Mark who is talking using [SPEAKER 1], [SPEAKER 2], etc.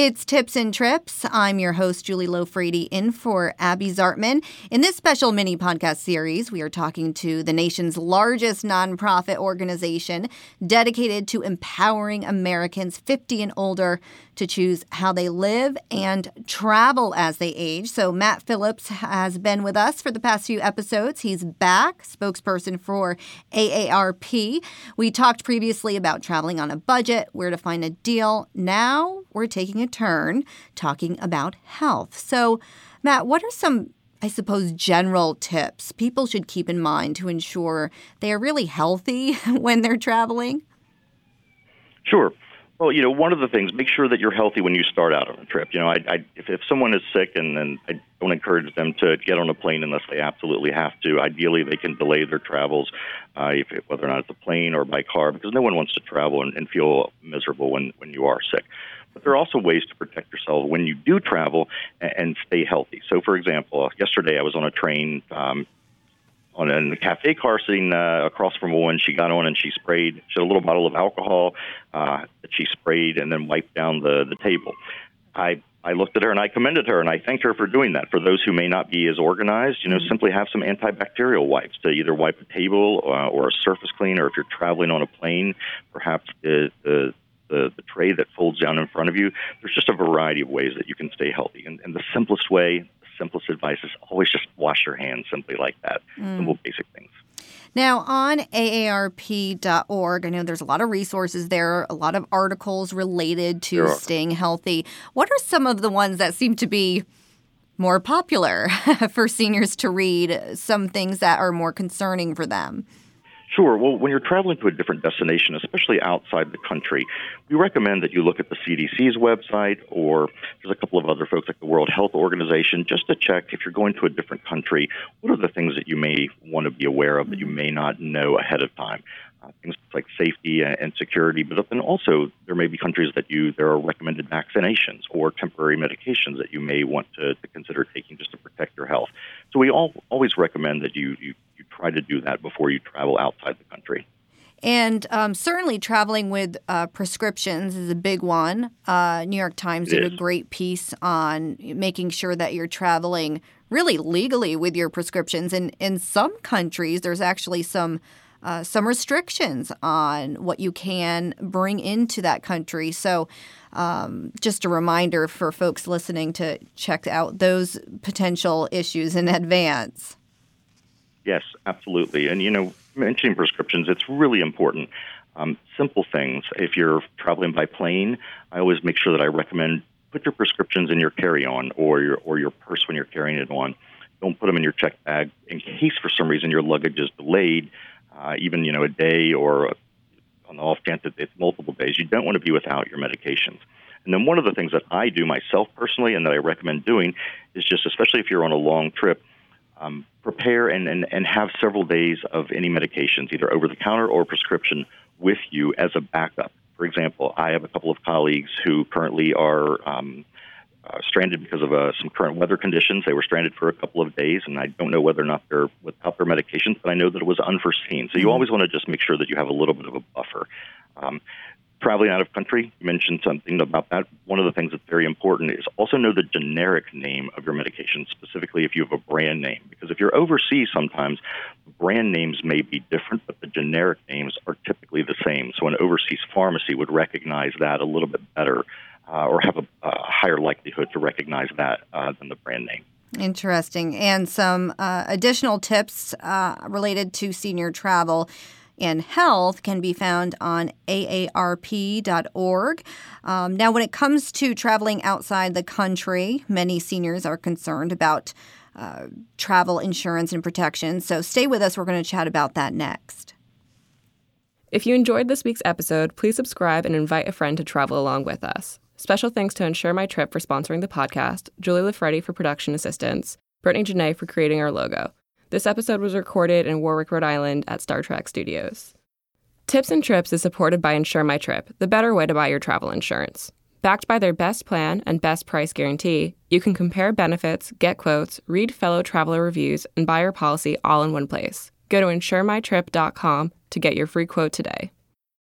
[SPEAKER 1] It's Tips and Trips. I'm your host, Julie Loffredi, in for Abbey Zartman. In this special mini podcast series, we are talking to the nation's largest nonprofit organization dedicated to empowering Americans 50 and older to choose how they live and travel as they age. So, Matt Phillips has been with us for the past few episodes. He's back, spokesperson for AARP. We talked previously about traveling on a budget, where to find a deal. Now we're taking a turn talking about health. So, Matt, what are some I suppose, general tips people should keep in mind to ensure they are really healthy when they're traveling?
[SPEAKER 2] Sure. Well, you know, one of the things, make sure that you're healthy when you start out on a trip. You know, I, I, if, if someone is sick and, and I don't encourage them to get on a plane unless they absolutely have to. Ideally, they can delay their travels, uh, if whether or not it's a plane or by car, because no one wants to travel and, and feel miserable when, when you are sick. But there are also ways to protect yourself when you do travel and, and stay healthy. So, for example, yesterday I was on a train um, on a cafe car sitting uh, across from a woman. She got on and she sprayed. She had a little bottle of alcohol uh, that she sprayed and then wiped down the the table. I I looked at her and I commended her and I thanked her for doing that. For those who may not be as organized, you know, mm-hmm. simply have some antibacterial wipes to either wipe a table uh, or a surface cleaner. If you're traveling on a plane, perhaps the, the the, the tray that folds down in front of you. There's just a variety of ways that you can stay healthy. And, and the simplest way, simplest advice is always just wash your hands simply like that. Mm. Simple, basic things.
[SPEAKER 1] Now, on AARP.org, I know there's a lot of resources there, a lot of articles related to staying healthy. What are some of the ones that seem to be more popular for seniors to read? Some things that are more concerning for them?
[SPEAKER 2] Sure. Well, when you're traveling to a different destination, especially outside the country, we recommend that you look at the CDC's website or there's a couple of other folks like the World Health Organization just to check if you're going to a different country, what are the things that you may want to be aware of that you may not know ahead of time. Uh, things like safety and security, but then also there may be countries that you there are recommended vaccinations or temporary medications that you may want to, to consider taking just to protect your health. So we all always recommend that you, you try to do that before you travel outside the country.
[SPEAKER 1] And um, certainly traveling with uh, prescriptions is a big one. Uh, New York Times did a great piece on making sure that you're traveling really legally with your prescriptions. And in some countries, there's actually some uh, some restrictions on what you can bring into that country. So, um, just a reminder for folks listening to check out those potential issues in advance.
[SPEAKER 2] Yes, absolutely. And, you know, mentioning prescriptions, it's really important. Um, simple things. If you're traveling by plane, I always make sure that I recommend put your prescriptions in your carry-on or your or your purse when you're carrying it on. Don't put them in your check bag in case for some reason your luggage is delayed, uh, even you know a day or on the off chance that it's multiple days. You don't want to be without your medications. And then one of the things that I do myself personally and that I recommend doing is just, especially if you're on a long trip, um, prepare and, and, and have several days of any medications, either over the counter or prescription, with you as a backup. For example, I have a couple of colleagues who currently are um, uh, stranded because of uh, some current weather conditions. They were stranded for a couple of days, and I don't know whether or not they're without their medications, but I know that it was unforeseen. So you mm-hmm. always want to just make sure that you have a little bit of a buffer. Um, traveling out of country, you mentioned something about that. One of the things that's very important is also know the generic name of your medication, specifically if you have a brand name. Because if you're overseas, sometimes brand names may be different, but the generic names are typically the same. So an overseas pharmacy would recognize that a little bit better uh, or have a, a, higher likelihood to recognize that uh, than the brand name.
[SPEAKER 1] Interesting. And some uh, additional tips uh, related to senior travel and health can be found on aarp.org. Um, now, when it comes to traveling outside the country, many seniors are concerned about uh, travel insurance and protection. So stay with us. We're going to chat about that next.
[SPEAKER 3] If you enjoyed this week's episode, please subscribe and invite a friend to travel along with us. Special thanks to Insure My Trip for sponsoring the podcast, Julie Loffredi for production assistance, Brittany Janae for creating our logo. This episode was recorded in Warwick, Rhode Island at Star Trek Studios. Tips and Trips is supported by Insure My Trip, the better way to buy your travel insurance. Backed by their best plan and best price guarantee, you can compare benefits, get quotes, read fellow traveler reviews, and buy your policy all in one place. Go to insuremytrip.com to get your free quote today.